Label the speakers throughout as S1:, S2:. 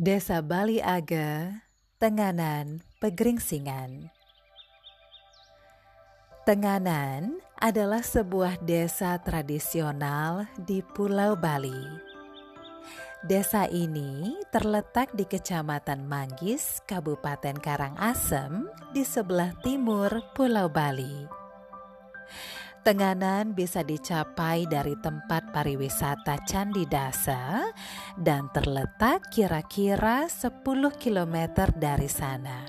S1: Desa Bali Aga, Tenganan, Pegeringsingan. Tenganan adalah sebuah desa tradisional di Pulau Bali. Desa ini terletak di Kecamatan Manggis, Kabupaten Karangasem, di sebelah timur Pulau Bali. Tenganan bisa dicapai dari tempat pariwisata Candi Dasa dan terletak kira-kira 10 km dari sana.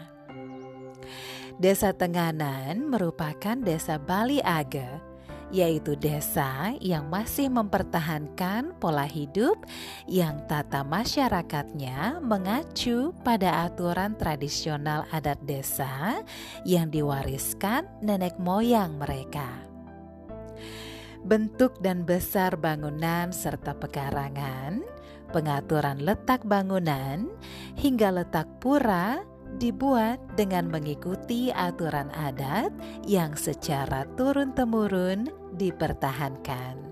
S1: Desa Tenganan merupakan desa Bali Age, yaitu desa yang masih mempertahankan pola hidup yang tata masyarakatnya mengacu pada aturan tradisional adat desa yang diwariskan nenek moyang mereka bentuk dan besar bangunan serta pekarangan, pengaturan letak bangunan, hingga letak pura dibuat dengan mengikuti aturan adat yang secara turun-temurun dipertahankan.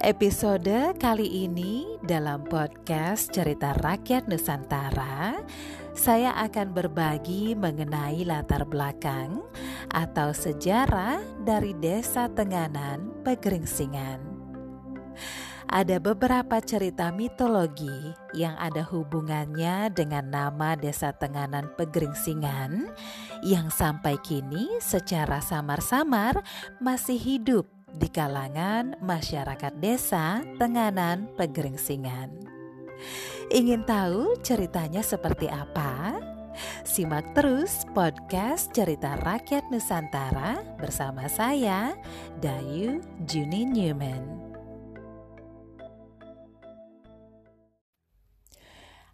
S1: Episode kali ini dalam podcast Cerita Rakyat Nusantara saya akan berbagi mengenai latar belakang atau sejarah dari Desa Tenganan, Pegeringsingan. Ada beberapa cerita mitologi yang ada hubungannya dengan nama Desa Tenganan Pegeringsingan yang sampai kini secara samar-samar masih hidup di kalangan masyarakat desa Tenganan Pegeringsingan. Ingin tahu ceritanya seperti apa? Simak terus podcast Cerita Rakyat Nusantara bersama saya, Dayu Juni Newman.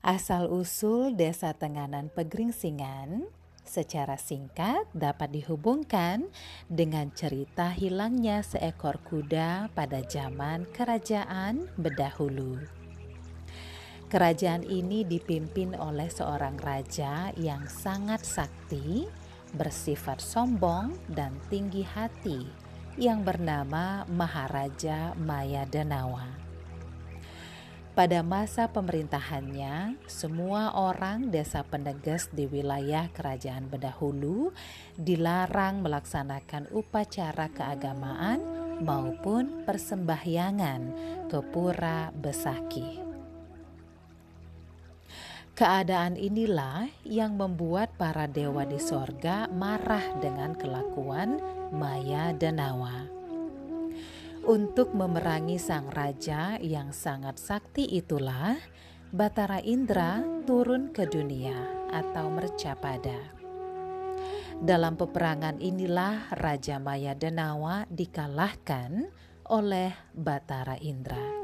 S1: Asal-usul Desa Tenganan Pegeringsingan secara singkat dapat dihubungkan dengan cerita hilangnya seekor kuda pada zaman kerajaan Bedahulu. Kerajaan ini dipimpin oleh seorang raja yang sangat sakti, bersifat sombong dan tinggi hati yang bernama Maharaja Maya Denawa. Pada masa pemerintahannya, semua orang desa Pendeges di wilayah kerajaan Bedahulu dilarang melaksanakan upacara keagamaan maupun persembahyangan ke Pura Besaki. Keadaan inilah yang membuat para dewa di sorga marah dengan kelakuan Maya dan Nawa. Untuk memerangi sang raja yang sangat sakti itulah Batara Indra turun ke dunia atau mercapada. Dalam peperangan inilah Raja Maya Denawa dikalahkan oleh Batara Indra.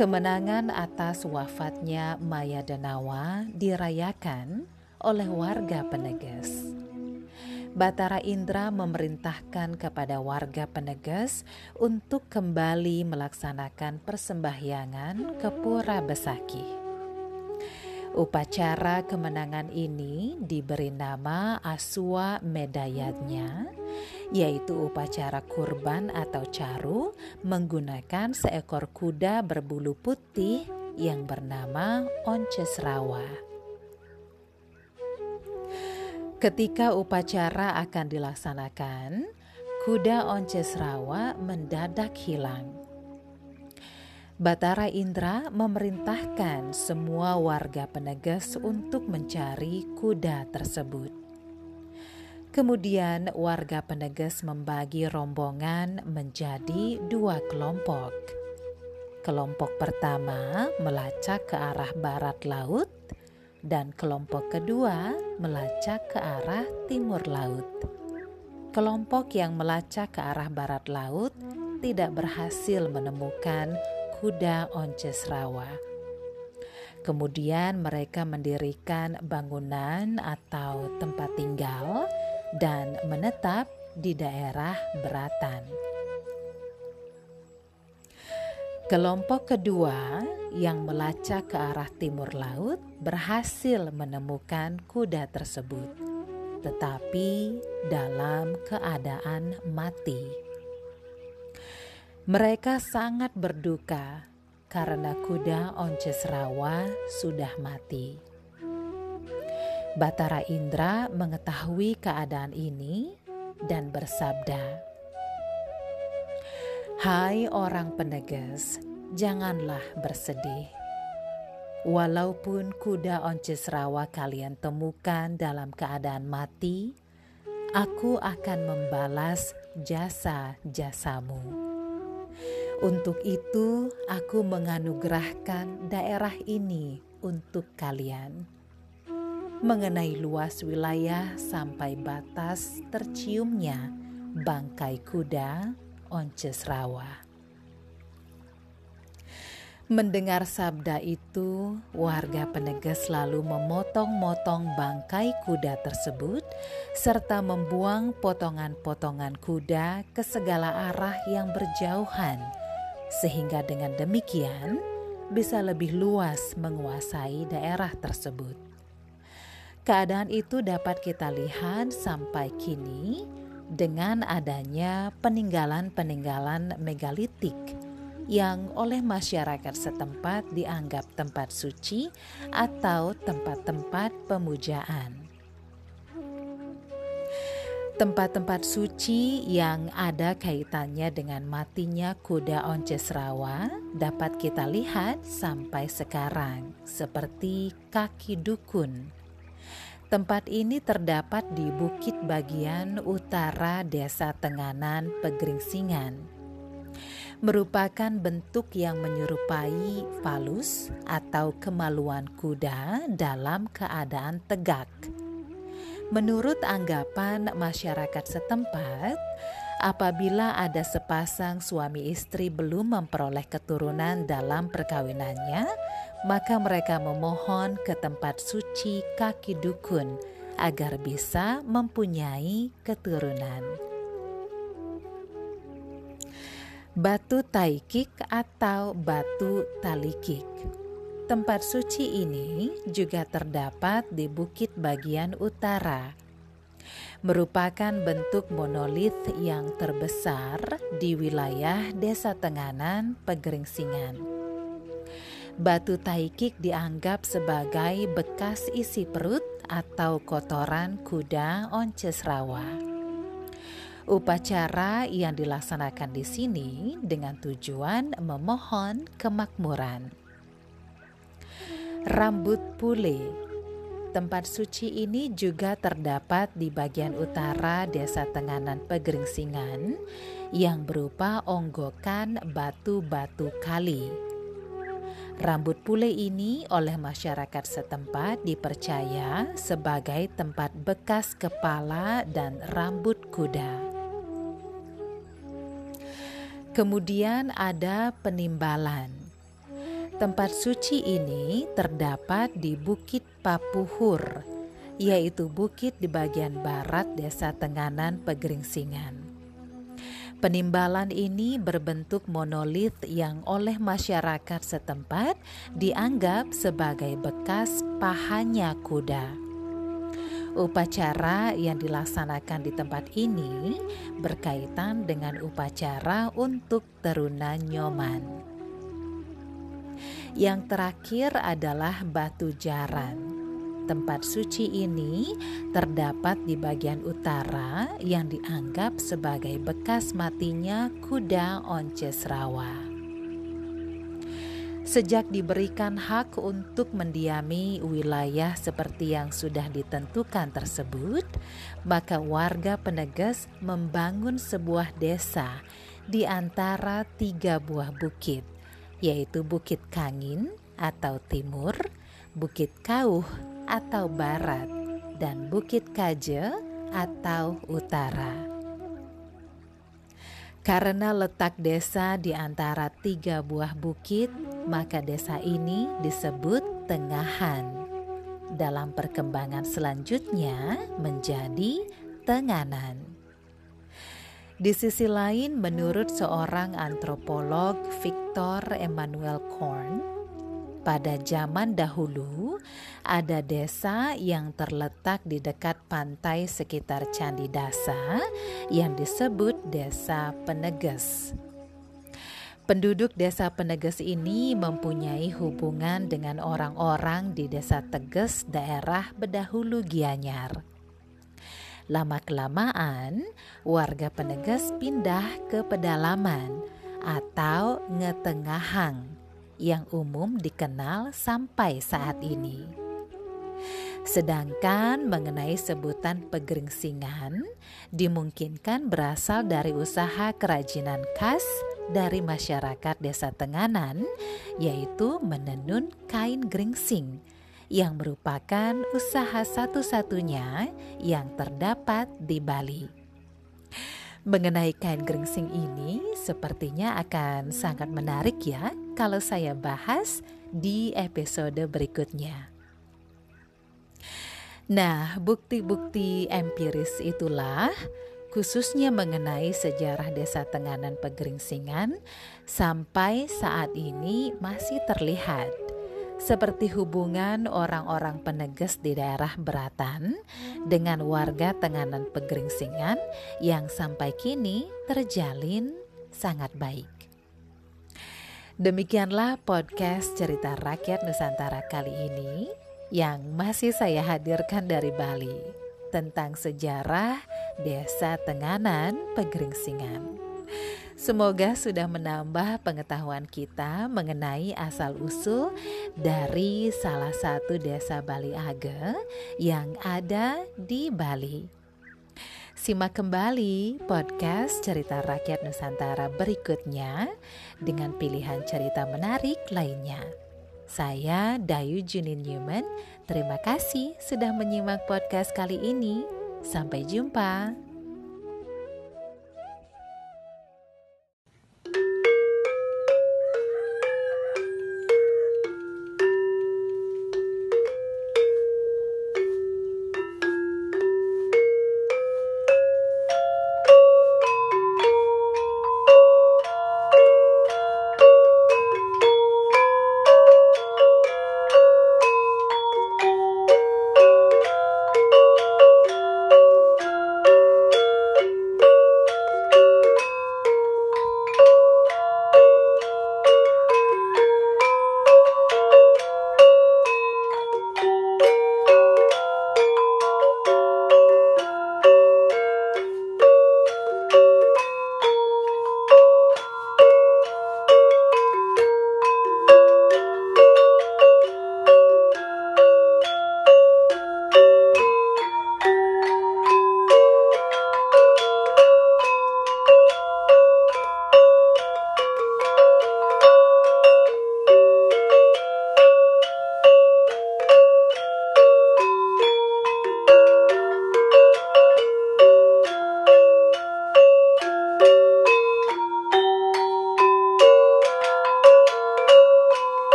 S1: Kemenangan atas wafatnya Maya Danawa dirayakan oleh warga Peneges. Batara Indra memerintahkan kepada warga Peneges untuk kembali melaksanakan persembahyangan ke Pura Besaki. Upacara kemenangan ini diberi nama Aswa Medayatnya yaitu upacara kurban atau caru menggunakan seekor kuda berbulu putih yang bernama Oncesrawa. Ketika upacara akan dilaksanakan, kuda Oncesrawa mendadak hilang. Batara Indra memerintahkan semua warga Penegas untuk mencari kuda tersebut. Kemudian warga Penegas membagi rombongan menjadi dua kelompok. Kelompok pertama melacak ke arah barat laut dan kelompok kedua melacak ke arah timur laut. Kelompok yang melacak ke arah barat laut tidak berhasil menemukan kuda onces rawa. Kemudian mereka mendirikan bangunan atau tempat tinggal dan menetap di daerah Beratan. Kelompok kedua yang melacak ke arah timur laut berhasil menemukan kuda tersebut, tetapi dalam keadaan mati. Mereka sangat berduka karena kuda onces rawa sudah mati. Batara Indra mengetahui keadaan ini dan bersabda, "Hai orang penegas, janganlah bersedih. Walaupun kuda onces rawa kalian temukan dalam keadaan mati, aku akan membalas jasa-jasamu." Untuk itu, aku menganugerahkan daerah ini untuk kalian. Mengenai luas wilayah sampai batas terciumnya bangkai kuda onces rawa. Mendengar sabda itu, warga penegas lalu memotong-motong bangkai kuda tersebut serta membuang potongan-potongan kuda ke segala arah yang berjauhan sehingga dengan demikian bisa lebih luas menguasai daerah tersebut. Keadaan itu dapat kita lihat sampai kini dengan adanya peninggalan-peninggalan megalitik yang oleh masyarakat setempat dianggap tempat suci atau tempat-tempat pemujaan. Tempat-tempat suci yang ada kaitannya dengan matinya kuda onces rawa dapat kita lihat sampai sekarang, seperti kaki dukun. Tempat ini terdapat di bukit bagian utara Desa Tenganan, Pegeringsingan. Merupakan bentuk yang menyerupai falus atau kemaluan kuda dalam keadaan tegak Menurut anggapan masyarakat setempat, apabila ada sepasang suami istri belum memperoleh keturunan dalam perkawinannya, maka mereka memohon ke tempat suci kaki dukun agar bisa mempunyai keturunan. Batu taikik atau batu talikik Tempat suci ini juga terdapat di bukit bagian utara. Merupakan bentuk monolit yang terbesar di wilayah Desa Tenganan, Pegeringsingan. Batu taikik dianggap sebagai bekas isi perut atau kotoran kuda onces rawa. Upacara yang dilaksanakan di sini dengan tujuan memohon kemakmuran. Rambut Pule Tempat suci ini juga terdapat di bagian utara desa Tenganan Pegeringsingan yang berupa onggokan batu-batu kali. Rambut pule ini oleh masyarakat setempat dipercaya sebagai tempat bekas kepala dan rambut kuda. Kemudian ada penimbalan. Tempat suci ini terdapat di Bukit Papuhur, yaitu bukit di bagian barat Desa Tenganan Pegeringsingan. Penimbalan ini berbentuk monolit yang oleh masyarakat setempat dianggap sebagai bekas pahanya kuda. Upacara yang dilaksanakan di tempat ini berkaitan dengan upacara untuk terunan nyoman. Yang terakhir adalah batu jaran. Tempat suci ini terdapat di bagian utara yang dianggap sebagai bekas matinya kuda onces rawa. Sejak diberikan hak untuk mendiami wilayah seperti yang sudah ditentukan tersebut, maka warga Penegas membangun sebuah desa di antara tiga buah bukit yaitu Bukit Kangin atau timur, Bukit Kauh atau barat, dan Bukit Kaje atau utara. Karena letak desa di antara tiga buah bukit, maka desa ini disebut Tengahan. Dalam perkembangan selanjutnya menjadi Tenganan. Di sisi lain, menurut seorang antropolog Victor Emmanuel Korn, pada zaman dahulu ada desa yang terletak di dekat pantai sekitar Candi Dasa yang disebut Desa Peneges. Penduduk desa Peneges ini mempunyai hubungan dengan orang-orang di desa Teges daerah Bedahulu Gianyar. Lama-kelamaan, warga Peneges pindah ke pedalaman atau ngetengahang yang umum dikenal sampai saat ini. Sedangkan mengenai sebutan pegeringsingan dimungkinkan berasal dari usaha kerajinan khas dari masyarakat desa Tenganan yaitu menenun kain geringsing yang merupakan usaha satu-satunya yang terdapat di Bali. Mengenai kain geringsing ini sepertinya akan sangat menarik ya kalau saya bahas di episode berikutnya. Nah, bukti-bukti empiris itulah khususnya mengenai sejarah Desa Tenganan Pegeringsingan sampai saat ini masih terlihat seperti hubungan orang-orang peneges di daerah Beratan dengan warga Tenganan Pegeringsingan yang sampai kini terjalin sangat baik. Demikianlah podcast cerita rakyat Nusantara kali ini yang masih saya hadirkan dari Bali tentang sejarah Desa Tenganan Pegeringsingan. Semoga sudah menambah pengetahuan kita mengenai asal-usul dari salah satu desa Bali Age yang ada di Bali. Simak kembali podcast cerita rakyat Nusantara berikutnya dengan pilihan cerita menarik lainnya. Saya Dayu Junin Newman. Terima kasih sudah menyimak podcast kali ini. Sampai jumpa.